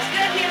Stand here.